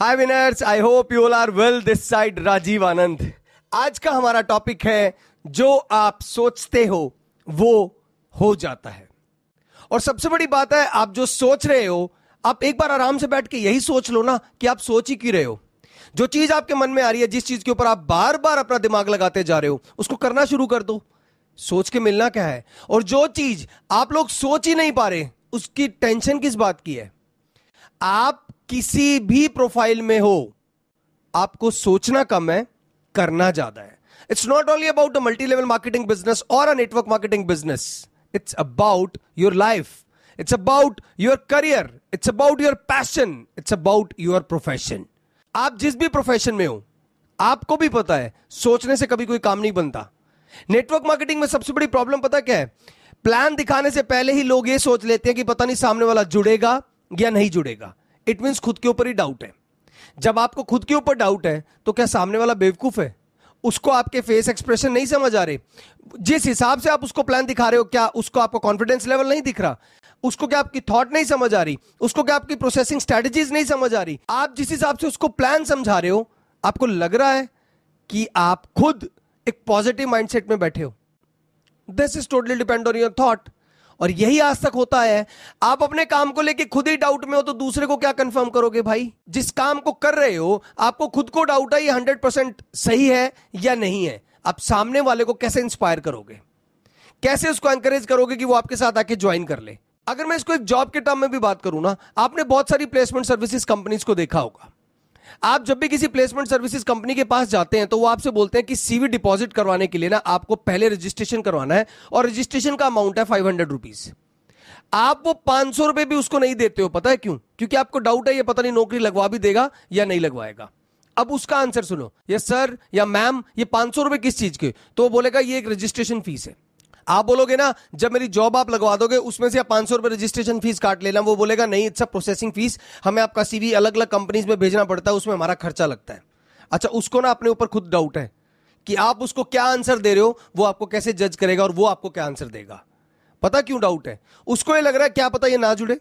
Hi winners I hope you all are well this side Rajiv Anand आज का हमारा topic है, जो आप सोचते हो, वो हो जाता है। और सबसे बड़ी बात है, आप जो सोच रहे हो, आप एक बार आराम से बैठ के यही सोच लो ना कि आप सोच ही क्यों रहे हो। जो चीज़ आपके मन में आ रही है, जिस चीज़ के ऊपर आप बार बार अपना दिमाग लगाते जा रहे हो, उसको करना शुरू कर दो। सोच के मिलना क्या है? और जो चीज़ आप लोग सोच ही नहीं पा रहे, उसकी टेंशन किस बात की है? आप किसी भी प्रोफ़ाइल में हो, आपको सोचना कम है, करना ज़्यादा है। It's not only about a multi level marketing business और a network marketing business it's about your life it's about your career it's about your passion it's about your profession आप जिस भी प्रोफेशन में हो, आपको भी पता है, सोचने से कभी कोई काम नहीं बनता। नेटवर्क मार्केटिंग में सबसे बड़ी प्रॉब्लम पता क्या है? प्लान दिखाने से पहले ही लोग ये सोच लेते हैं कि पता नहीं सामने वाला जुड़ेगा या नहीं जुड़ेगा। इट मीन खुद के ऊपर ही डाउट है। जब आपको खुद के ऊपर डाउट है तो क्या सामने वाला बेवकूफ़ है? उसको आपके फेस एक्सप्रेशन नहीं समझ आ रहे। जिस हिसाब से आप उसको प्लान दिखा रहे हो, क्या उसको आपका कॉन्फिडेंस लेवल नहीं दिख रहा? उसको क्या आपकी थॉट नहीं समझ आ रही? उसको क्या आपकी प्रोसेसिंग स्ट्रेटेजीज नहीं समझ आ रही? आप जिस हिसाब से उसको प्लान समझा रहे हो, आपको लग रहा है कि आप खुद एक पॉजिटिव माइंडसेट में बैठे हो। This is totally depend on your thought और यही आज तक होता है। आप अपने काम को लेके खुद ही डाउट में हो तो दूसरे को क्या कंफर्म करोगे भाई? जिस काम को कर रहे हो, आपको खुद को डाउट है ये हंड्रेड परसेंट सही है या नहीं है। आप सामने वाले को कैसे इंस्पायर करोगे? कैसे उसको एंकरेज करोगे कि वो आपके साथ आके ज्वाइन कर ले? अगर मैं इसको एक जॉब के टर्म में भी बात करूँ ना, आपने बहुत सारी प्लेसमेंट सर्विसेज़ कंपनीज़ को देखा होगा। आप जब भी किसी प्लेसमेंट सर्विसेज़ कंपनी के पास जाते हैं तो वो आपसे बोलते हैं कि सीवी डिपॉजिट करवाने के लिए ना आपको पहले रजिस्ट्रेशन करवाना है, और रजिस्ट्रेशन का अमाउंट है फाइव हंड्रेड रुपीज़ आप वो पाँच सौ रुपए भी उसको नहीं देते हो, पता है क्यों? क्योंकि आपको डाउट है, ये पता नहीं नौकरी लगवा भी देगा या नहीं लगवाएगा। अब उसका आंसर सुनो। ये सर या मैम ये पाँच सौ रुपए किस चीज़ के? तो बोलेगा, ये एक रजिस्ट्रेशन फ़ीस है। आप बोलोगे ना, जब मेरी जॉब आप लगवा दोगे, उसमें से आप पाँच सौ रुपए रजिस्ट्रेशन फ़ीस काट लेना। वो बोलेगा, नहीं इट्स अ प्रोसेसिंग फ़ीस हमें आपका सीवी अलग अलग कंपनीज़ में भेजना पड़ता है, उसमें हमारा खर्चा लगता है। अच्छा उसको ना अपने ऊपर खुद डाउट है कि आप उसको क्या आंसर दे रहे हो, वो आपको कैसे जज करेगा और वो आपको क्या आंसर देगा। पता क्यों डाउट है? उसको ये लग रहा है, क्या पता ये ना जुड़े?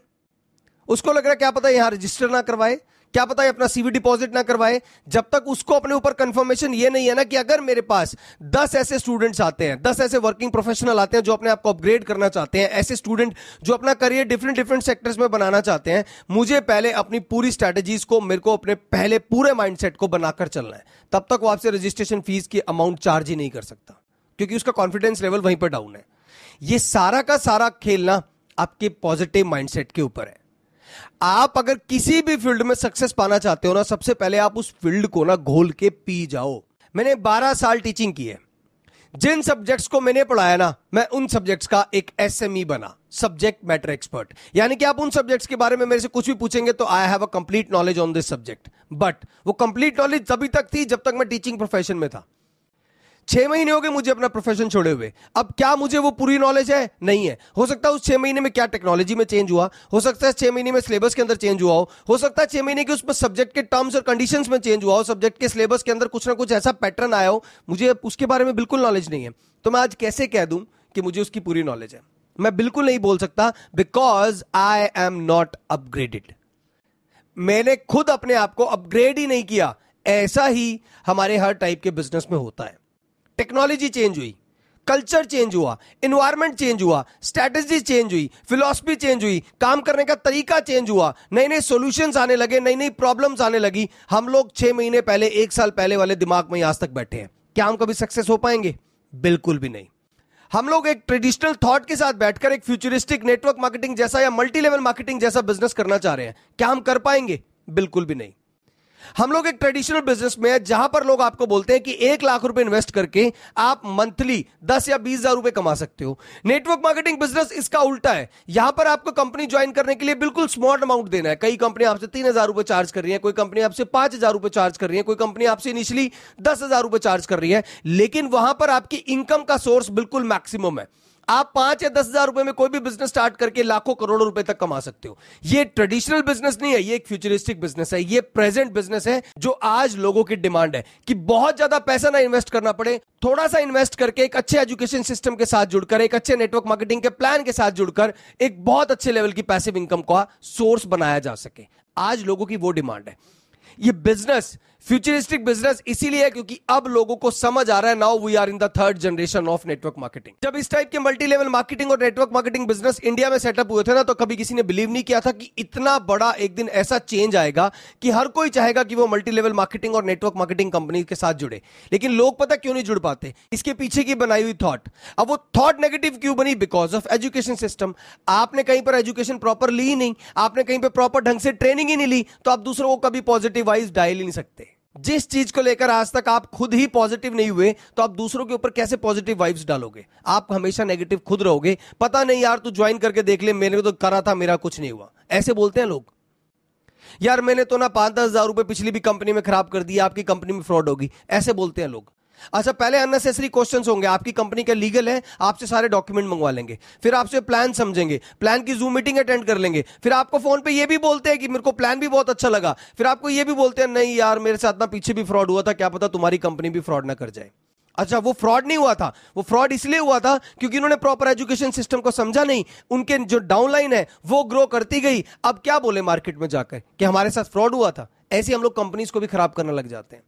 उसको लग रहा है, क्या पता यहाँ रजिस्टर ना करवाए? क्या पता है अपना सीवी डिपॉजिट ना करवाए। जब तक उसको अपने ऊपर कंफर्मेशन ये नहीं है ना कि अगर मेरे पास दस ऐसे स्टूडेंट्स आते हैं, दस ऐसे वर्किंग प्रोफेशनल आते हैं जो अपने आप को अपग्रेड करना चाहते हैं, ऐसे स्टूडेंट जो अपना करियर डिफरेंट डिफरेंट सेक्टर्स में बनाना चाहते हैं, मुझे पहले अपनी पूरी स्ट्रैटेजीज को, मेरे को अपने पहले पूरे माइंडसेट को बनाकर चलना है। तब तक वो आपसे रजिस्ट्रेशन फ़ीस की अमाउंट चार्ज ही नहीं कर सकता, क्योंकि उसका कॉन्फिडेंस लेवल वहीं पर डाउन है। ये सारा का सारा खेलना आपके पॉजिटिव माइंडसेट के ऊपर है। आप अगर किसी भी फ़ील्ड में सक्सेस पाना चाहते हो ना, सबसे पहले आप उस फ़ील्ड को ना घोल के पी जाओ। मैंने 12 साल टीचिंग की है। जिन सब्जेक्ट्स को मैंने पढ़ाया ना, मैं उन सब्जेक्ट्स का एक एसएमई e बना सब्जेक्ट मैटर एक्सपर्ट यानी कि आप उन सब्जेक्ट्स के बारे में मेरे से कुछ भी पूछेंगे तो I have a complete knowledge on this subject but वो कंप्लीट नॉलेज तभी तक थी जब तक मैं टीचिंग प्रोफेशन में था। छह महीने हो गए मुझे अपना प्रोफेशन छोड़े हुए। अब क्या मुझे वो पूरी नॉलेज है? नहीं है। हो सकता है उस छह महीने में क्या टेक्नोलॉजी में चेंज हुआ, हो सकता है छह महीने में सिलेबस के अंदर चेंज हुआ हो हो सकता है छह महीने के उसमें सब्जेक्ट के टर्म्स और कंडीशन में चेंज हुआ हो सब्जेक्ट के सिलेबस के अंदर कुछ ना कुछ ऐसा पैटर्न आया हो, मुझे उसके बारे में बिल्कुल नॉलेज नहीं है। तो मैं आज कैसे कह दूँ कि मुझे उसकी पूरी नॉलेज है? मैं बिल्कुल नहीं बोल सकता because I am not upgraded मैंने खुद अपने आप को अपग्रेड ही नहीं किया। ऐसा ही हमारे हर टाइप के बिज़नेस में होता है। टेक्नोलॉजी चेंज हुई, कल्चर चेंज हुआ इन्वायरमेंट चेंज हुआ स्ट्रेटेजी चेंज हुई फिलोसफी चेंज हुई, काम करने का तरीका चेंज हुआ नए नए सॉल्यूशंस आने लगे नई नई प्रॉब्लम्स आने लगी। हम लोग छह महीने पहले, एक साल पहले वाले दिमाग में आज तक बैठे हैं। क्या हम कभी सक्सेस हो पाएँगे? बिल्कुल भी नहीं। हम लोग एक ट्रेडिशनल थॉट के साथ बैठकर एक फ्यूचरिस्टिक नेटवर्क मार्केटिंग जैसा या मल्टी लेवल मार्केटिंग जैसा बिज़नेस करना चाह रहे हैं। क्या हम कर पाएँगे? बिल्कुल भी नहीं। हम लोग एक ट्रेडिशनल बिज़नेस में है, जहाँ पर लोग आपको बोलते हैं कि एक लाख रुपए इन्वेस्ट करके आप मंथली दस या बीस हज़ार रुपए कमा सकते हो। नेटवर्क मार्केटिंग बिज़नेस इसका उल्टा है। यहाँ पर आपको कंपनी ज्वाइन करने के लिए बिल्कुल स्मॉल अमाउंट देना है। कई कंपनी आपसे तीन हज़ार रुपए चार्ज कर रही है, कोई कंपनी आपसे पाँच हज़ार रुपए चार्ज कर रही है, कोई कंपनी आपसे इनिशियली दस हज़ार रुपए चार्ज कर रही है। लेकिन वहाँ पर आपकी इनकम का सोर्स बिल्कुल मैक्सिमम है। आप पाँच या दस हज़ार रुपए में कोई भी बिज़नेस स्टार्ट करके लाखों करोड़ों रुपए तक कमा सकते हो। ये ट्रेडिशनल बिज़नेस नहीं है, ये एक फ्यूचरिस्टिक बिज़नेस है, ये प्रेजेंट बिज़नेस है जो आज लोगों की डिमांड है कि बहुत ज़्यादा पैसा ना इन्वेस्ट करना पड़े, थोड़ा सा इन्वेस्ट करके एक अच्छे एजुकेशन सिस्टम के साथ जुड़कर, एक अच्छे नेटवर्क मार्केटिंग के प्लान के साथ जुड़कर एक बहुत अच्छे लेवल की पैसिव इनकम का सोर्स बनाया जा सके। आज लोगों की वो डिमांड है। ये बिज़नेस फ्यूचरिस्टिक बिज़नेस इसीलिए है क्योंकि अब लोगों को समझ आ रहा है now we are in the third generation of network marketing जब इस टाइप के मल्टी लेवल मार्केटिंग और नेटवर्क मार्केटिंग बिज़नेस इंडिया में सेटअप हुए थे ना तो कभी किसी ने बिलीव नहीं किया था कि इतना बड़ा एक दिन ऐसा चेंज आएगा कि हर कोई चाहेगा कि वो मल्टी लेवल मार्केटिंग और नेटवर्क मार्केटिंग कंपनी के साथ जुड़े। लेकिन लोग पता क्यों नहीं जुड़ पाते? इसके पीछे की बनाई हुई थॉट अब वो थॉट नेगेटिव क्यों बनी? बिकॉज़ ऑफ़ एजुकेशन सिस्टम आपने कहीं पर एजुकेशन प्रॉपर ली ही नहीं, आपने कहीं पर प्रॉपर ढंग से ट्रेनिंग ही नहीं ली तो आप दूसरों को कभी पॉजिटिव वाइज डायल ही नहीं सकते। जिस चीज़ को लेकर आज तक आप खुद ही पॉजिटिव नहीं हुए तो आप दूसरों के ऊपर कैसे पॉजिटिव वाइब्स डालोगे? आप हमेशा नेगेटिव खुद रहोगे। पता नहीं यार, तू ज्वाइन करके देख ले मैंने तो करा था, मेरा कुछ नहीं हुआ। ऐसे बोलते हैं लोग। यार, मैंने तो ना पाँच दस हज़ार रुपए पिछली भी कंपनी में खराब कर दिया आपकी कंपनी में फ्रॉड होगी। ऐसे बोलते हैं लोग। अच्छा पहले अननेसेसरी क्वेश्चन होंगे। आपकी कंपनी का लीगल है, आपसे सारे डॉक्यूमेंट मंगवा लेंगे। फिर आपसे प्लान समझेंगे। प्लान की जूम मीटिंग अटेंड कर लेंगे। फिर आपको फ़ोन पे ये भी बोलते हैं कि मेरे को प्लान भी बहुत अच्छा लगा। फिर आपको ये भी बोलते हैं, नहीं यार, मेरे साथ ना पीछे भी फ्रॉड हुआ था। क्या पता तुम्हारी कंपनी भी फ्रॉड ना कर जाए। अच्छा वो फ्रॉड नहीं हुआ था। वो फ्रॉड इसलिए हुआ था क्योंकि उन्होंने प्रॉपर एजुकेशन सिस्टम को समझा नहीं। उनके जो डाउनलाइन है, वो ग्रो करती गई। अब क्या बोले मार्केट में जाकर कि हमारे साथ फ्रॉड हुआ था? ऐसे हम लोग कंपनीज़ को भी खराब करने लग जाते हैं।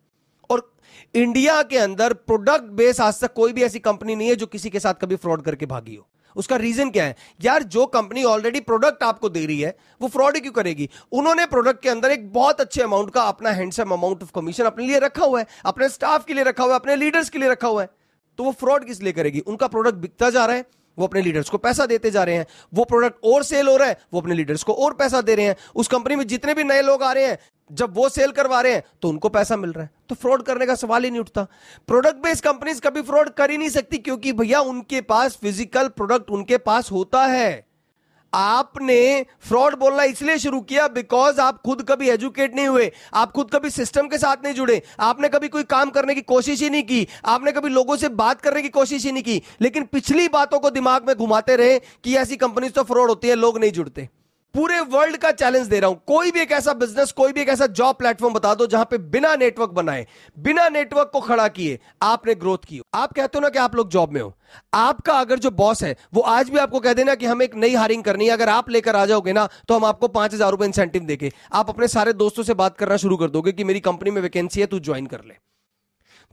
और इंडिया के अंदर प्रोडक्ट बेस आज तक कोई भी ऐसी कंपनी नहीं है जो किसी के साथ कभी फ्रॉड करके भागी हो। उसका रीजन क्या है? यार, जो कंपनी ऑलरेडी प्रोडक्ट आपको दे रही है, वो फ्रॉड क्यों करेगी? उन्होंने प्रोडक्ट के अंदर एक बहुत अच्छे अमाउंट का अपना हैंडसम अमाउंट ऑफ़ कमीशन अपने लिए रखा हुआ है, अपने स्टाफ के लिए रखा हुआ है, अपने लीडर्स के लिए रखा हुआ है। तो वो फ्रॉड किस लिए करेगी? उनका प्रोडक्ट बिकता जा रहा है। वो अपने लीडर्स को पैसा देते जा रहे हैं। वो प्रोडक्ट और सेल हो रहा है, वो अपने लीडर्स को और पैसा दे रहे हैं। उस कंपनी में जितने भी नए लोग आ रहे हैं, जब वो सेल करवा रहे हैं तो उनको पैसा मिल रहा है। तो फ्रॉड करने का सवाल ही नहीं उठता। प्रोडक्ट बेस्ड कंपनीज़ कभी फ्रॉड कर ही नहीं सकती, क्योंकि भैया उनके पास फ़िज़िकल प्रोडक्ट उनके पास होता है। आपने फ्रॉड बोलना इसलिए शुरू किया बिकॉज़ आप खुद कभी एजुकेट नहीं हुए, आप खुद कभी सिस्टम के साथ नहीं जुड़े, आपने कभी कोई काम करने की कोशिश ही नहीं की, आपने कभी लोगों से बात करने की कोशिश ही नहीं की, लेकिन पिछली बातों को दिमाग में घुमाते रहे कि ऐसी कंपनी तो फ्रॉड होती है, लोग नहीं जुड़ते। पूरे वर्ल्ड का चैलेंज दे रहा हूँ। कोई भी एक ऐसा बिज़नेस कोई भी एक ऐसा जॉब प्लेटफॉर्म बता दो जहाँ पे बिना नेटवर्क बनाए, बिना नेटवर्क को खड़ा किए आपने ग्रोथ की आप कहते हो ना कि आप लोग जॉब में हो। आपका अगर जो बॉस है, वो आज भी आपको कह देना कि हमें एक नई हायरिंग करनी है। अगर आप लेकर आ जाओगे ना तो हम आपको पाँच हज़ार रुपए इंसेंटिव देंगे। आप अपने सारे दोस्तों से बात करना शुरू कर दोगे कि मेरी कंपनी में वैकेंसी है, तू ज्वाइन कर ले।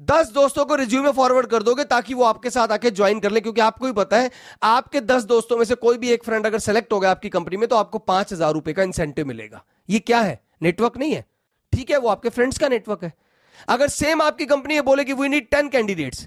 दस दोस्तों को रिज्यूमे फॉरवर्ड कर दोगे ताकि वो आपके साथ आके ज्वाइन कर ले, क्योंकि आपको ही पता है, आपके दस दोस्तों में से कोई भी एक फ्रेंड अगर सेलेक्ट हो गया आपकी कंपनी में तो आपको पाँच हज़ार रुपए का इंसेंटिव मिलेगा। ये क्या है? नेटवर्क नहीं है। ठीक है, वो आपके फ्रेंड्स का नेटवर्क है। अगर सेम आपकी कंपनी बोले कि वी नीड टेन कैंडिडेट्स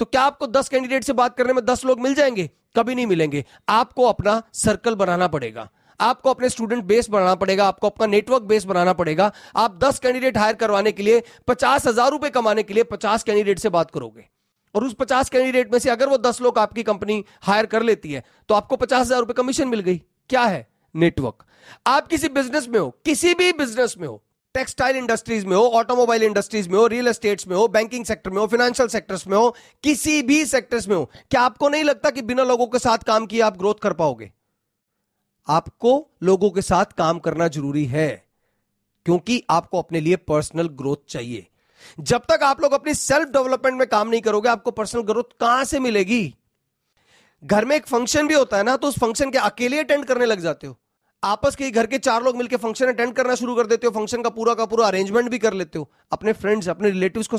तो क्या आपको दस कैंडिडेट से बात करने में दस लोग मिल जाएँगे? कभी नहीं मिलेंगे। आपको अपना सर्कल बनाना पड़ेगा। आपको अपने स्टूडेंट बेस बनाना पड़ेगा, आपको अपना नेटवर्क बेस बनाना पड़ेगा। आप दस कैंडिडेट हायर करवाने के लिए, पचास हज़ार रुपए कमाने के लिए पचास कैंडिडेट से बात करोगे। और उस पचास कैंडिडेट में से अगर वो दस लोग आपकी कंपनी हायर कर लेती है तो आपको पचास हज़ार रुपए कमीशन मिल गई। क्या है? नेटवर्क आप किसी बिज़नेस में हो, किसी भी बिज़नेस में हो टेक्सटाइल इंडस्ट्रीज़ में हो ऑटोमोबाइल इंडस्ट्रीज़ में हो रियल एस्टेट्स में हो बैंकिंग सेक्टर में हो फाइनेंशियल सेक्टर्स में हो, किसी भी सेक्टर्स में हो, क्या आपको नहीं लगता कि बिना लोगों के साथ काम किए आप ग्रोथ कर पाओगे? आपको लोगों के साथ काम करना ज़रूरी है, क्योंकि आपको अपने लिए पर्सनल ग्रोथ चाहिए। जब तक आप लोग अपनी सेल्फ डेवलपमेंट में काम नहीं करोगे, आपको पर्सनल ग्रोथ कहाँ से मिलेगी? घर में एक फ़ंक्शन भी होता है ना तो उस फ़ंक्शन के अकेले अटेंड करने लग जाते हो। आपस के घर के चार लोग मिलकर फ़ंक्शन अटेंड करना शुरू कर देते हो फ़ंक्शन का पूरा का पूरा अरेंजमेंट भी कर लेते हो। अपने फ्रेंड्स अपने रिलेटिव्स को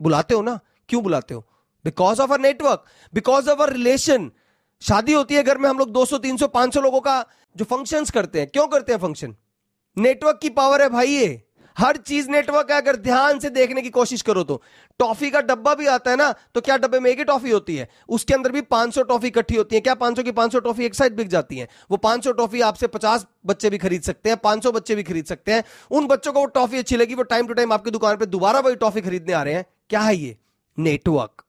बुलाते हो ना? क्यों बुलाते हो? Because of uh network because of uh relation शादी होती है घर में, हम लोग 200 300 500 लोगों का जो फ़ंक्शंस करते हैं। क्यों करते हैं फ़ंक्शन नेटवर्क की पावर है भाई ये। हर चीज़ नेटवर्क है। अगर ध्यान से देखने की कोशिश करो तो। टॉफी का डब्बा भी आता है ना तो क्या डब्बे में एक ही टॉफी होती है? उसके अंदर भी 500 टॉफी इकट्ठी होती है। क्या 500 की 500 टॉफी एक साइड बिक जाती है? वो 500 टॉफी आपसे 50 बच्चे भी खरीद सकते हैं 500 बच्चे भी खरीद सकते हैं। उन बच्चों को वो टॉफी अच्छी लगी, वो टाइम टू टाइम आपकी दुकान पर दोबारा वही टॉफी खरीदने आ रहे हैं। क्या है ये? नेटवर्क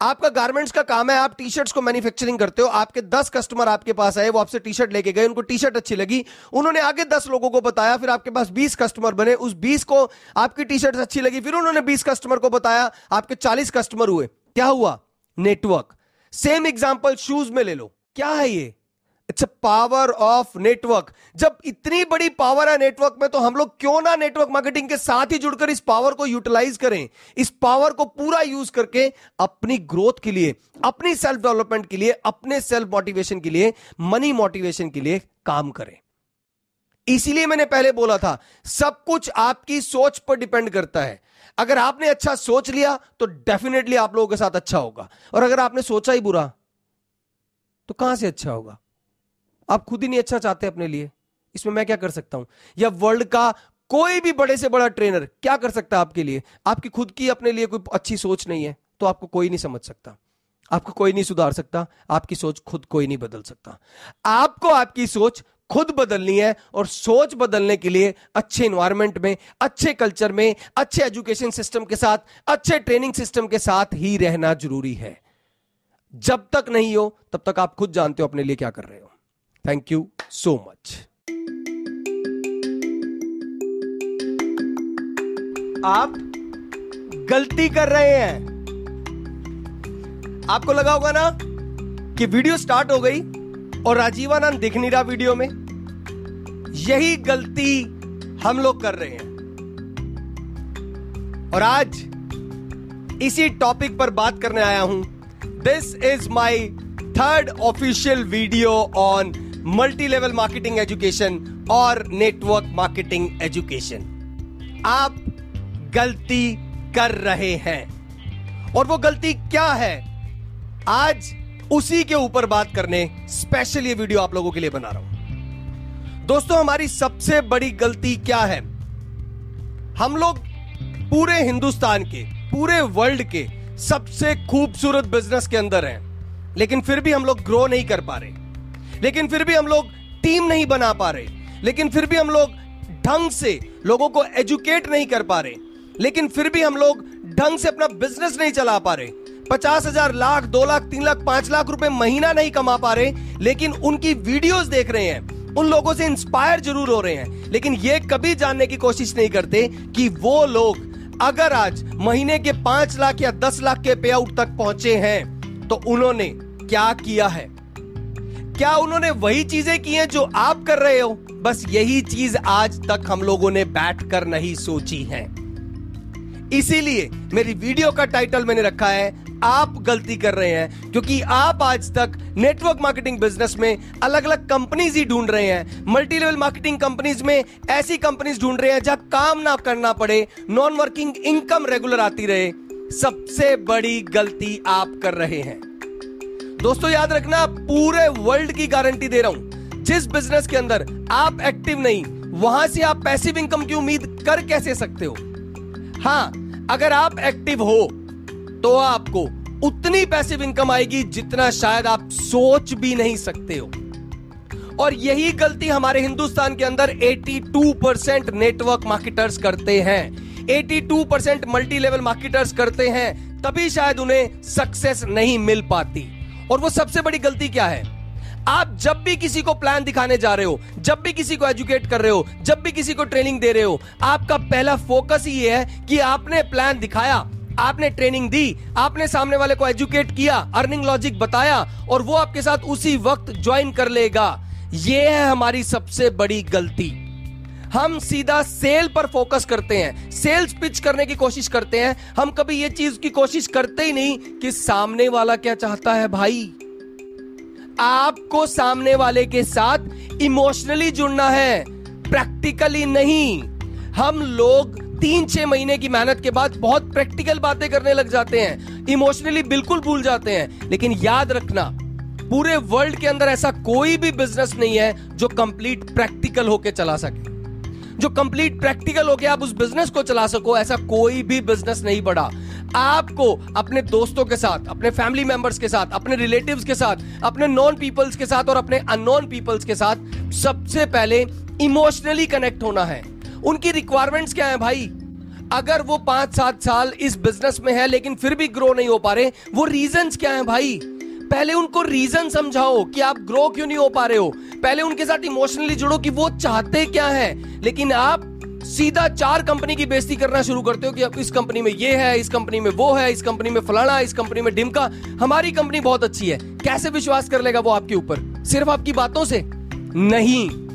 आपका गारमेंट्स का काम है, आप टी शर्ट्स को मैन्युफैक्चरिंग करते हो, आपके दस कस्टमर आपके पास आए, वो आपसे टी शर्ट लेके गए, उनको टी शर्ट अच्छी लगी, उन्होंने आगे दस लोगों को बताया, फिर आपके पास बीस कस्टमर बने, उस बीस को आपकी टी शर्ट अच्छी लगी, फिर उन्होंने बीस कस्टमर को बताया, आपके चालीस कस्टमर हुए। क्या हुआ? नेटवर्क सेम एग्ज़ाम्पल शूज़ में ले लो। क्या है ये? It's a power of network जब इतनी बड़ी पावर है नेटवर्क में तो हम लोग क्यों ना नेटवर्क मार्केटिंग के साथ ही जुड़कर इस पावर को यूटिलाइज करें? इस पावर को पूरा यूज़ करके अपनी ग्रोथ के लिए, अपनी सेल्फ डेवलपमेंट के लिए, अपने सेल्फ मोटिवेशन के लिए मनी मोटिवेशन के लिए काम करें। इसीलिए मैंने पहले बोला था, सब कुछ आपकी सोच पर डिपेंड करता है। अगर आपने अच्छा सोच लिया तो डेफिनेटली आप लोगों के साथ अच्छा होगा। और अगर आपने सोचा ही बुरा तो कहाँ से अच्छा होगा? आप खुद ही नहीं अच्छा चाहते अपने लिए। इसमें मैं क्या कर सकता हूँ? या वर्ल्ड का कोई भी बड़े से बड़ा ट्रेनर क्या कर सकता है आपके लिए? आपकी खुद की अपने लिए कोई अच्छी सोच नहीं है तो आपको कोई नहीं समझ सकता। आपको कोई नहीं सुधार सकता, आपकी सोच खुद कोई नहीं बदल सकता। आपको आपकी सोच खुद बदलनी है और सोच बदलने के लिए अच्छे इन्वायरमेंट में, अच्छे कल्चर में, अच्छे एजुकेशन सिस्टम के साथ, अच्छे ट्रेनिंग सिस्टम के साथ ही रहना ज़रूरी है। जब तक नहीं हो, तब तक आप खुद जानते हो अपने लिए क्या कर रहे हो। थैंक यू सो मच आप गलती कर रहे हैं। आपको लगा होगा ना कि वीडियो स्टार्ट हो गई और राजीवानंद दिख नहीं रहा वीडियो में? यही गलती हम लोग कर रहे हैं। और आज इसी टॉपिक पर बात करने आया हूँ। This is my third official video on multi level marketing education और नेटवर्क मार्केटिंग एजुकेशन आप गलती कर रहे हैं। और वो गलती क्या है? आज उसी के ऊपर बात करने स्पेशल ये वीडियो आप लोगों के लिए बना रहा हूँ। दोस्तों, हमारी सबसे बड़ी गलती क्या है? हम लोग पूरे हिंदुस्तान के, पूरे वर्ल्ड के सबसे खूबसूरत बिज़नेस के अंदर हैं, लेकिन फिर भी हम लोग ग्रो नहीं कर पा रहे। लेकिन फिर भी हम लोग टीम नहीं बना पा रहे। लेकिन फिर भी हम लोग ढंग से लोगों को एजुकेट नहीं कर पा रहे। लेकिन फिर भी हम लोग ढंग से अपना बिज़नेस नहीं चला पा रहे। पचास हज़ार, लाख, दो लाख, तीन लाख, पाँच लाख रुपए महीना नहीं कमा पा रहे, लेकिन उनकी वीडियोस देख रहे हैं। उन लोगों से इंस्पायर ज़रूर हो रहे हैं। लेकिन ये कभी जानने की कोशिश नहीं करते कि वो लोग अगर आज महीने के पाँच लाख या दस लाख के पे आउट तक पहुँचे हैं तो उन्होंने क्या किया है? क्या उन्होंने वही चीज़ें की हैं जो आप कर रहे हो? बस यही चीज़ आज तक हम लोगों ने बैठ कर नहीं सोची है। इसीलिए मेरी वीडियो का टाइटल मैंने रखा है, आप गलती कर रहे हैं, क्योंकि आप आज तक नेटवर्क मार्केटिंग बिज़नेस में अलग अलग कंपनीज़ ही ढूंढ रहे हैं। मल्टी लेवल मार्केटिंग कंपनीज़ में ऐसी कंपनीज़ ढूंढ रहे हैं जहाँ काम ना करना पड़े नॉन वर्किंग इनकम रेगुलर आती रहे। सबसे बड़ी गलती आप कर रहे हैं। दोस्तों, याद रखना, पूरे वर्ल्ड की गारंटी दे रहा हूँ। जिस बिज़नेस के अंदर आप एक्टिव नहीं, वहाँ से आप पैसिव इनकम की उम्मीद कर कैसे सकते हो? हाँ अगर आप एक्टिव हो तो आपको उतनी पैसिव इनकम आएगी जितना शायद आप सोच भी नहीं सकते हो। और यही गलती हमारे हिंदुस्तान के अंदर 82 परसेंट नेटवर्क मार्केटर्स करते हैं। 82 परसेंट मल्टी लेवल मार्केटर्स करते हैं, तभी शायद उन्हें सक्सेस नहीं मिल पाती। और वो सबसे बड़ी गलती क्या है? आप जब भी किसी को प्लान दिखाने जा रहे हो, जब भी किसी को एजुकेट कर रहे हो, जब भी किसी को ट्रेनिंग दे रहे हो, आपका पहला फोकस ये है कि आपने प्लान दिखाया, आपने ट्रेनिंग दी, आपने सामने वाले को एजुकेट किया अर्निंग लॉजिक बताया, और वो आपके साथ उसी वक्त ज्वाइन कर लेगा। ये है हमारी सबसे बड़ी गलती। हम सीधा सेल पर फोकस करते हैं, सेल्स पिच करने की कोशिश करते हैं। हम कभी ये चीज़ की कोशिश करते ही नहीं कि सामने वाला क्या चाहता है भाई। आपको सामने वाले के साथ इमोशनली जुड़ना है, प्रैक्टिकली नहीं। हम लोग तीन छह महीने की मेहनत के बाद बहुत प्रैक्टिकल बातें करने लग जाते हैं, इमोशनली बिल्कुल भूल जाते हैं। लेकिन याद रखना, पूरे वर्ल्ड के अंदर ऐसा कोई भी बिज़नेस नहीं है जो कंप्लीट प्रैक्टिकल होके चला सके। जो कंप्लीट प्रैक्टिकल होके आप उस बिज़नेस को चला सको, ऐसा कोई भी बिज़नेस नहीं बढ़ा आपको, अपने दोस्तों के साथ, अपने फैमिली मेंबर्स के साथ, अपने रिलेटिव्स के साथ, अपने नॉन पीपल्स के साथ और अपने अननोन पीपल्स के साथ सबसे पहले इमोशनली कनेक्ट होना है। उनकी रिक्वायरमेंट्स क्या है भाई? अगर वो पाँच सात साल इस बिज़नेस में है, लेकिन फिर भी ग्रो नहीं हो पा रहे, वो रीजन क्या है भाई? पहले उनको रीजन समझाओ कि आप ग्रो क्यों नहीं हो पा रहे हो। पहले उनके साथ इमोशनली जुड़ो कि वो चाहते क्या है। लेकिन आप सीधा चार कंपनी की बेइज्जती करना शुरू करते हो कि इस कंपनी में ये है, इस कंपनी में वो है, इस कंपनी में फलाना, इस कंपनी में डिमका। हमारी कंपनी बहुत अच्छी है। कैसे विश्वास कर लेगा वो आपके ऊपर? सिर्फ़ आपकी बातों से? नहीं।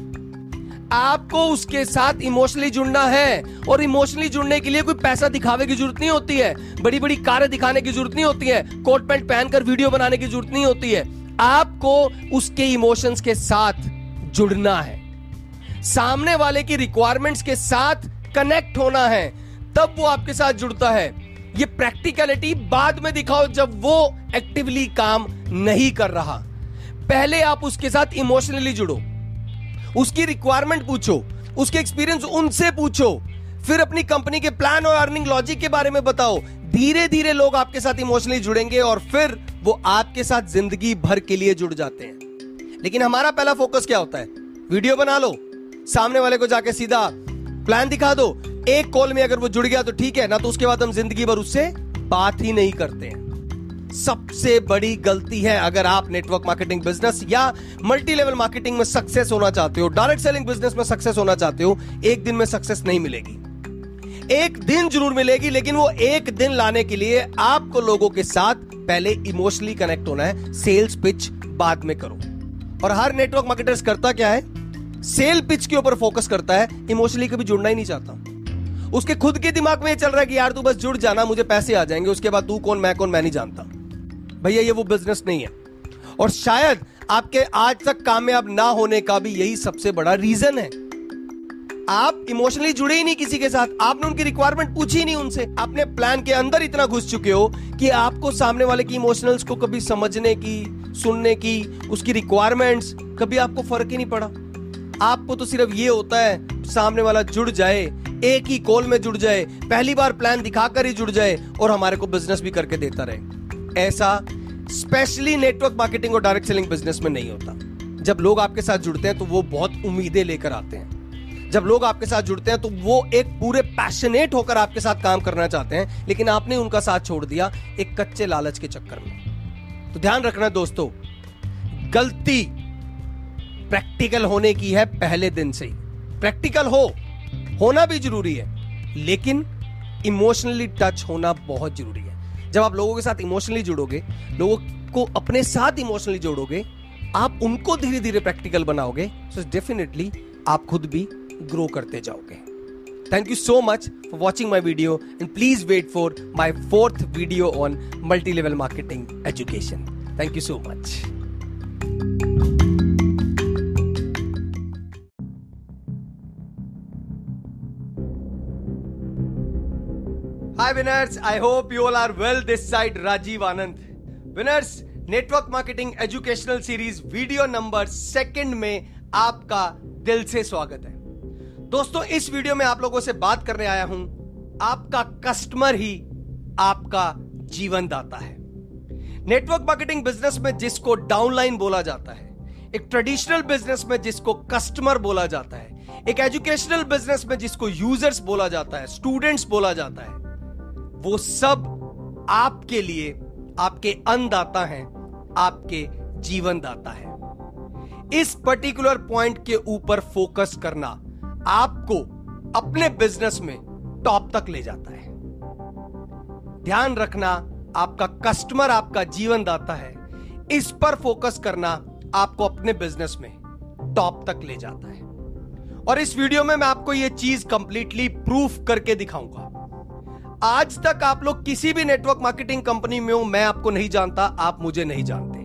आपको उसके साथ इमोशनली जुड़ना है और इमोशनली जुड़ने के लिए कोई पैसा दिखावे की ज़रूरत नहीं होती है। बड़ी बड़ी कारें दिखाने की ज़रूरत नहीं होती है। कोट पैंट पहनकर वीडियो बनाने की ज़रूरत नहीं होती है। आपको उसके इमोशंस के साथ जुड़ना है। सामने वाले की रिक्वायरमेंट्स के साथ कनेक्ट होना है। तब वो आपके साथ जुड़ता है। ये प्रैक्टिकलिटी बाद में दिखाओ जब वो एक्टिवली काम नहीं कर रहा। पहले आप उसके साथ इमोशनली जुड़ो। उसकी रिक्वायरमेंट पूछो, उसके एक्सपीरियंस उनसे पूछो, फिर अपनी कंपनी के प्लान और अर्निंग लॉजिक के बारे में बताओ। धीरे धीरे लोग आपके साथ इमोशनली जुड़ेंगे और फिर वो आपके साथ ज़िंदगी भर के लिए जुड़ जाते हैं। लेकिन हमारा पहला फोकस क्या होता है? वीडियो बना लो। सामने वाले को जाके सीधा प्लान दिखा दो। एक कॉल में अगर वो जुड़ गया तो ठीक है, ना तो उसके बाद हम ज़िंदगी भर उससे बात ही नहीं करते हैं। सबसे बड़ी गलती है अगर आप नेटवर्क मार्केटिंग बिज़नेस या मल्टी लेवल मार्केटिंग में सक्सेस होना चाहते हो डायरेक्ट सेलिंग बिज़नेस में सक्सेस होना चाहते हो, एक दिन में सक्सेस नहीं मिलेगी। एक दिन ज़रूर मिलेगी, लेकिन वो एक दिन लाने के लिए आपको लोगों के साथ पहले इमोशनली कनेक्ट होना है सेल्स पिच बाद में करो। और हर नेटवर्क मार्केटर्स करता क्या है? सेल पिच के ऊपर फोकस करता है इमोशनली कभी जुड़ना ही नहीं चाहता। उसके खुद के दिमाग में ये चल रहा है कि यार तू बस जुड़ जाना, मुझे पैसे आ जाएँगे, उसके बाद तू कौन, मैं कौन, मैं नहीं जानता। भैया, ये वो बिज़नेस नहीं है। और शायद आपके आज तक कामयाब ना होने का भी यही सबसे बड़ा रीजन है। आप इमोशनली जुड़े ही नहीं किसी के साथ। आपने उनकी रिक्वायरमेंट पूछी नहीं उनसे। अपने प्लान के अंदर इतना घुस चुके हो कि आपको सामने वाले की इमोशनल्स को कभी समझने की, सुनने की, उसकी रिक्वायरमेंट्स कभी आपको फ़र्क ही नहीं पड़ा। आपको तो सिर्फ़ ये होता है, सामने वाला जुड़ जाए, एक ही कॉल में जुड़ जाए, पहली बार प्लान दिखाकर ही जुड़ जाए और हमारे को बिज़नेस भी करके देता रहे। ऐसा स्पेशली नेटवर्क मार्केटिंग और डायरेक्ट सेलिंग बिज़नेस में नहीं होता। जब लोग आपके साथ जुड़ते हैं तो वो बहुत उम्मीदें लेकर आते हैं। जब लोग आपके साथ जुड़ते हैं तो वो एक पूरे पैशनेट होकर आपके साथ काम करना चाहते हैं, लेकिन आपने उनका साथ छोड़ दिया एक कच्चे लालच के चक्कर में। तो ध्यान रखना दोस्तों, गलती प्रैक्टिकल होने की है पहले दिन से ही। प्रैक्टिकल हो, होना भी ज़रूरी है, लेकिन इमोशनली टच होना बहुत ज़रूरी है। जब आप लोगों के साथ इमोशनली जुड़ोगे, लोगों को अपने साथ इमोशनली जोड़ोगे, आप उनको धीरे धीरे प्रैक्टिकल बनाओगे सो डेफिनेटली आप खुद भी ग्रो करते जाओगे। Thank you so much for watching my video and please wait for my fourth video on multi level marketing education thank you so much Hi winners, I hope you all are well. This side Rajiv Anand. Winners, network marketing educational series video number second में आपका दिल से स्वागत है दोस्तों इस video में आप लोगों से बात करने आया हूँ आपका कस्टमर ही आपका जीवन दाता है नेटवर्क मार्केटिंग बिज़नेस में जिसको डाउनलाइन बोला जाता है एक ट्रेडिशनल बिज़नेस में जिसको कस्टमर बोला जाता है एक एजुकेशनल बिज़नेस में जिसको यूज़र्स बोला जाता है स्टूडेंट्स बोला जाता है वो सब आपके लिए आपके अन्नदाता हैं, आपके जीवन दाता है। इस पर्टिकुलर पॉइंट के ऊपर फोकस करना आपको अपने बिज़नेस में टॉप तक ले जाता है। ध्यान रखना आपका कस्टमर आपका जीवन दाता है, इस पर फोकस करना आपको अपने बिज़नेस में टॉप तक ले जाता है। और इस वीडियो में मैं आपको यह चीज़ कंप्लीटली प्रूफ करके दिखाऊँगा। आज तक आप लोग किसी भी नेटवर्क मार्केटिंग कंपनी में हो, मैं आपको नहीं जानता, आप मुझे नहीं जानते।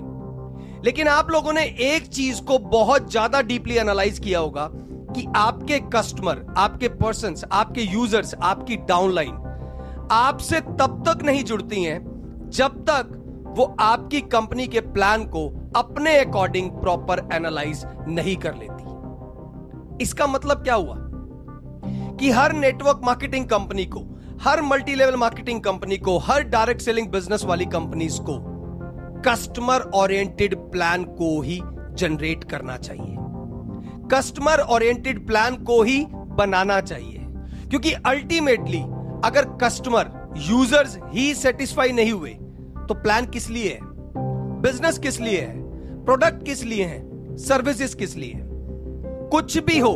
लेकिन आप लोगों ने एक चीज़ को बहुत ज़्यादा डीपली एनालाइज किया होगा कि आपके कस्टमर आपके पर्सन आपके यूज़र्स आपकी डाउनलाइन आपसे तब तक नहीं जुड़ती हैं जब तक वो आपकी कंपनी के प्लान को अपने अकॉर्डिंग प्रॉपर एनालाइज नहीं कर लेती। इसका मतलब क्या हुआ? कि हर नेटवर्क मार्केटिंग कंपनी को हर मल्टी लेवल मार्केटिंग कंपनी को, हर डायरेक्ट सेलिंग बिज़नेस वाली कंपनीज़ को कस्टमर ओरिएंटेड प्लान को ही जनरेट करना चाहिए। कस्टमर ओरिएंटेड प्लान को ही बनाना चाहिए। क्योंकि अल्टीमेटली अगर कस्टमर यूज़र्स ही सेटिस्फाई नहीं हुए तो प्लान किस लिए है? बिज़नेस किस लिए है? प्रोडक्ट किस लिए है? सर्विसेज़ किस लिए है? कुछ भी हो,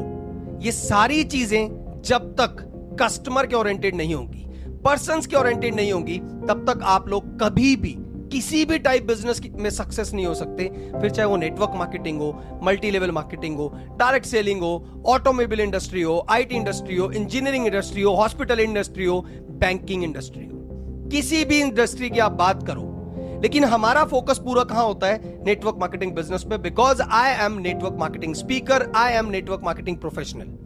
ये सारी चीज़ें जब तक कस्टमर के ओरिएंटेड नहीं होंगी पर्सन के ओरिएंटेड नहीं होंगी, तब तक आप लोग कभी भी, किसी भी टाइप बिज़नेस में सक्सेस नहीं हो सकते। फिर चाहे वो नेटवर्क मार्केटिंग हो मल्टी लेवल मार्केटिंग हो डायरेक्ट सेलिंग हो ऑटोमोबाइल इंडस्ट्री हो आईटी इंडस्ट्री हो इंजीनियरिंग इंडस्ट्री हो हॉस्पिटल इंडस्ट्री हो बैंकिंग इंडस्ट्री हो। किसी भी इंडस्ट्री की आप बात करो, लेकिन हमारा फोकस पूरा कहाँ होता है? नेटवर्क मार्केटिंग बिज़नेस पे because I am network marketing speaker I am network marketing professional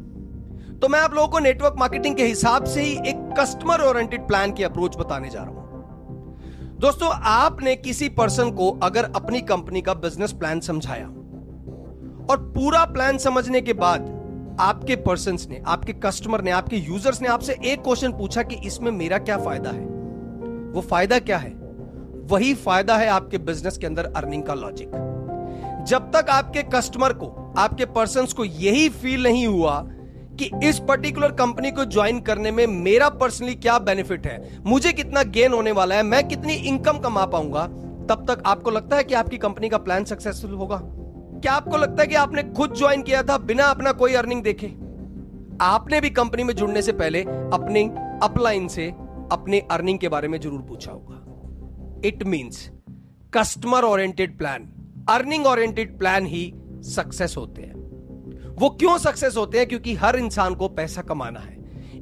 तो मैं आप लोगों को नेटवर्क मार्केटिंग के हिसाब से ही एक कस्टमर ओरिएंटेड प्लान की अप्रोच बताने जा रहा हूँ। दोस्तों, आपने किसी पर्सन को अगर अपनी कंपनी का बिज़नेस प्लान समझाया और पूरा प्लान समझने के बाद आपके पर्सन ने, आपके कस्टमर ने, आपके यूज़र्स ने आपसे एक क्वेश्चन पूछा कि इसमें मेरा क्या फ़ायदा है? वो फ़ायदा क्या है? वही फ़ायदा है आपके बिज़नेस के अंदर अर्निंग का लॉजिक जब तक आपके कस्टमर को, आपके पर्सन को यही फील नहीं हुआ कि इस पर्टिकुलर कंपनी को ज्वाइन करने में मेरा पर्सनली क्या बेनिफिट है? मुझे कितना गेन होने वाला है? मैं कितनी इनकम कमा पाऊँगा? तब तक आपको लगता है कि आपकी कंपनी का प्लान सक्सेसफुल होगा? क्या आपको लगता है कि आपने खुद ज्वाइन किया था बिना अपना कोई अर्निंग देखे? आपने भी कंपनी में जुड़ने से पहले अपनी अपलाइन से अपने अर्निंग के बारे में ज़रूर पूछा होगा। It means customer oriented plan earning oriented plan he success होते हैं। वो क्यों सक्सेस होते हैं? क्योंकि हर इंसान को पैसा कमाना है।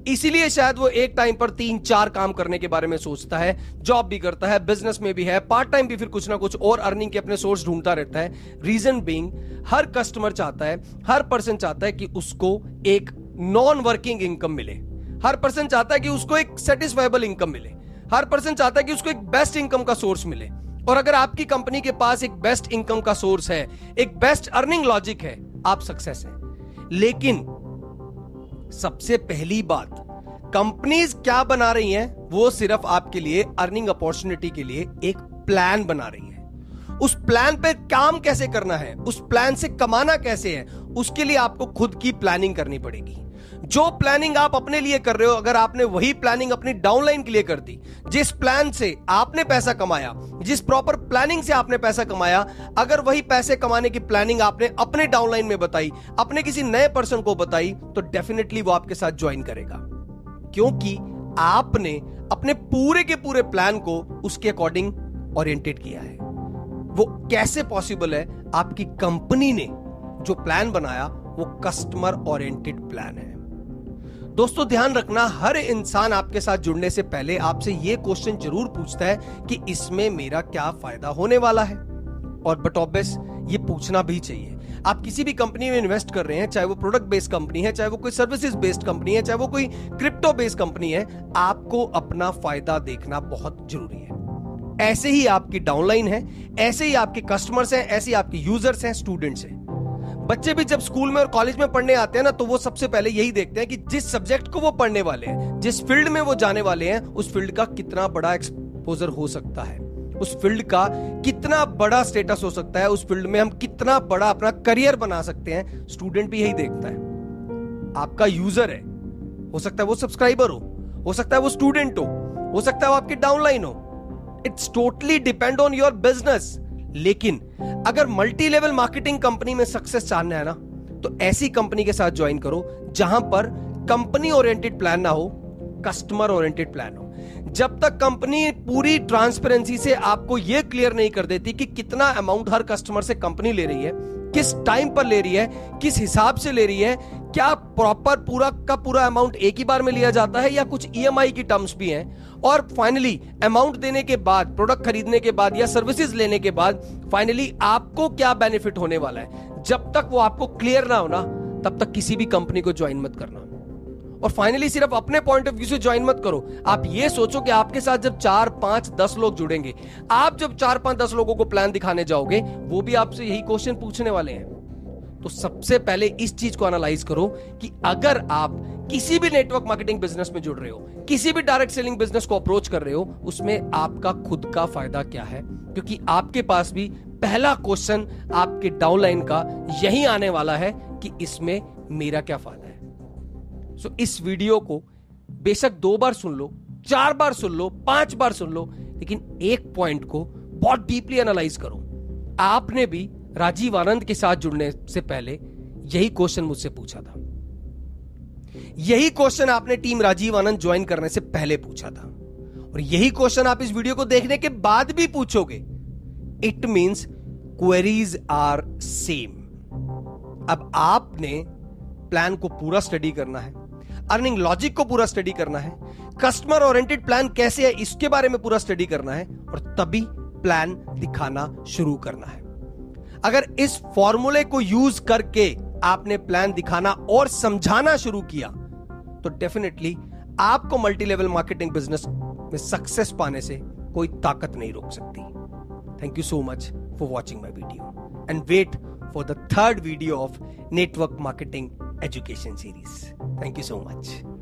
इसीलिए शायद वो एक टाइम पर तीन, चार काम करने के बारे में सोचता है जॉब भी करता है बिज़नेस में भी है पार्ट टाइम भी फिर कुछ ना कुछ और अर्निंग के अपने सोर्स ढूंढता रहता है। रीजन बीइंग हर कस्टमर चाहता है, हर पर्सन चाहता है कि उसको एक नॉन वर्किंग इनकम मिले। हर पर्सन चाहता है कि उसको एक सेटिस्फाइबल इनकम मिले। हर पर्सन चाहता है कि उसको एक बेस्ट इनकम का सोर्स मिले। और अगर आपकी कंपनी के पास एक बेस्ट इनकम का सोर्स है, एक बेस्ट अर्निंग लॉजिक है, आप सक्सेस है। लेकिन सबसे पहली बात कंपनीज़ क्या बना रही हैं? वो सिर्फ़ आपके लिए अर्निंग अपॉर्चुनिटी के लिए एक प्लान बना रही है। उस प्लान पे काम कैसे करना है? उस प्लान से कमाना कैसे है? उसके लिए आपको खुद की प्लानिंग करनी पड़ेगी। जो प्लानिंग आप अपने लिए कर रहे हो, अगर आपने वही प्लानिंग अपनी डाउनलाइन के लिए कर दी, जिस प्लान से आपने पैसा कमाया, जिस प्रॉपर प्लानिंग से आपने पैसा कमाया, अगर वही पैसे कमाने की प्लानिंग आपने अपने डाउनलाइन में बताई, अपने किसी नए पर्सन को बताई तो डेफिनेटली वो आपके साथ ज्वाइन करेगा। क्योंकि आपने अपने पूरे के पूरे प्लान को उसके अकॉर्डिंग ओरिएंटेड किया है। वो कैसे पॉसिबल है? आपकी कंपनी ने जो प्लान बनाया, वो कस्टमर ओरिएंटेड प्लान है। दोस्तों, ध्यान रखना, हर इंसान आपके साथ जुड़ने से पहले आपसे ये क्वेश्चन ज़रूर पूछता है कि इसमें मेरा क्या फ़ायदा होने वाला है? और बट ऑब्वियस ये पूछना भी चाहिए। आप किसी भी कंपनी में इन्वेस्ट कर रहे हैं, चाहे वो प्रोडक्ट बेस्ड कंपनी है, चाहे वो कोई सर्विसेज़ बेस्ड कंपनी है, चाहे वो कोई क्रिप्टो बेस्ड कंपनी है, आपको अपना फ़ायदा देखना बहुत ज़रूरी है। ऐसे ही आपकी डाउनलाइन है, ऐसे ही आपके कस्टमर्स हैं, ऐसे ही आपके यूज़र्स हैं स्टूडेंट्स हैं। बच्चे भी जब स्कूल में और कॉलेज में पढ़ने आते हैं ना तो वो सबसे पहले यही देखते हैं कि जिस सब्जेक्ट को वो पढ़ने वाले हैं, जिस फ़ील्ड में वो जाने वाले हैं, उस फ़ील्ड का कितना बड़ा एक्सपोजर हो सकता है। उस फ़ील्ड का कितना बड़ा स्टेटस हो सकता है, उस फ़ील्ड में हम कितना बड़ा अपना करियर बना सकते हैं स्टूडेंट भी यही देखता है। आपका यूज़र है। हो सकता है वो सब्सक्राइबर हो हो सकता है वो स्टूडेंट हो हो सकता है वो आपकी डाउनलाइन हो। It's totally depend on your business लेकिन अगर मल्टी लेवल मार्केटिंग कंपनी में सक्सेस चाहना है ना तो ऐसी कंपनी के साथ ज्वाइन करो जहाँ पर कंपनी ओरिएंटेड प्लान ना हो कस्टमर ओरिएंटेड प्लान हो। जब तक कंपनी पूरी ट्रांसपेरेंसी से आपको यह क्लियर नहीं कर देती कि कितना अमाउंट हर कस्टमर से कंपनी ले रही है, किस टाइम पर ले रही है, किस हिसाब से ले रही है क्या प्रॉपर पूरा का पूरा अमाउंट एक ही बार में लिया जाता है या कुछ ईएमआई की टर्म्स भी हैं? और फाइनली अमाउंट देने के बाद प्रोडक्ट खरीदने के बाद या सर्विसेज़ लेने के बाद फाइनली आपको क्या बेनिफिट होने वाला है? जब तक वो आपको क्लियर ना होना तब तक किसी भी कंपनी को ज्वाइन मत करना। और फाइनली सिर्फ़ अपने पॉइंट ऑफ़ व्यू से ज्वाइन मत करो। आप ये सोचो कि आपके साथ जब चार, पाँच, दस लोग जुड़ेंगे, आप जब चार, पाँच, दस लोगों को प्लान दिखाने जाओगे, वो भी आपसे यही क्वेश्चन पूछने वाले हैं। तो सबसे पहले इस चीज़ को एनालाइज करो कि अगर आप किसी भी नेटवर्क मार्केटिंग बिज़नेस में जुड़ रहे हो, किसी भी डायरेक्ट सेलिंग बिज़नेस को अप्रोच कर रहे हो, उसमें आपका खुद का फ़ायदा क्या है? क्योंकि आपके पास भी पहला क्वेश्चन आपके डाउनलाइन का यही आने वाला है कि इसमें मेरा क्या फ़ायदा है। सो इस वीडियो को बेशक दो बार सुन लो, चार बार सुन लो, पाँच बार सुन लो, लेकिन एक पॉइंट को बहुत डीपली एनालाइज करो। आपने भी राजीव आनंद के साथ जुड़ने से पहले यही क्वेश्चन मुझसे पूछा था। यही क्वेश्चन आपने टीम राजीव आनंद ज्वाइन करने से पहले पूछा था। और यही क्वेश्चन आप इस वीडियो को देखने के बाद भी पूछोगे। It means queries are same अब आपने प्लान को पूरा स्टडी करना है। अर्निंग लॉजिक को पूरा स्टडी करना है। कस्टमर ओरिएंटेड प्लान कैसे है, इसके बारे में पूरा स्टडी करना है। और तभी प्लान दिखाना शुरू करना है। अगर इस फॉर्मूले को यूज़ करके आपने प्लान दिखाना और समझाना शुरू किया तो डेफिनेटली आपको मल्टी लेवल मार्केटिंग बिज़नेस में सक्सेस पाने से कोई ताकत नहीं रोक सकती। Thank you so much for watching my video and wait for the third video of network marketing education series thank you so much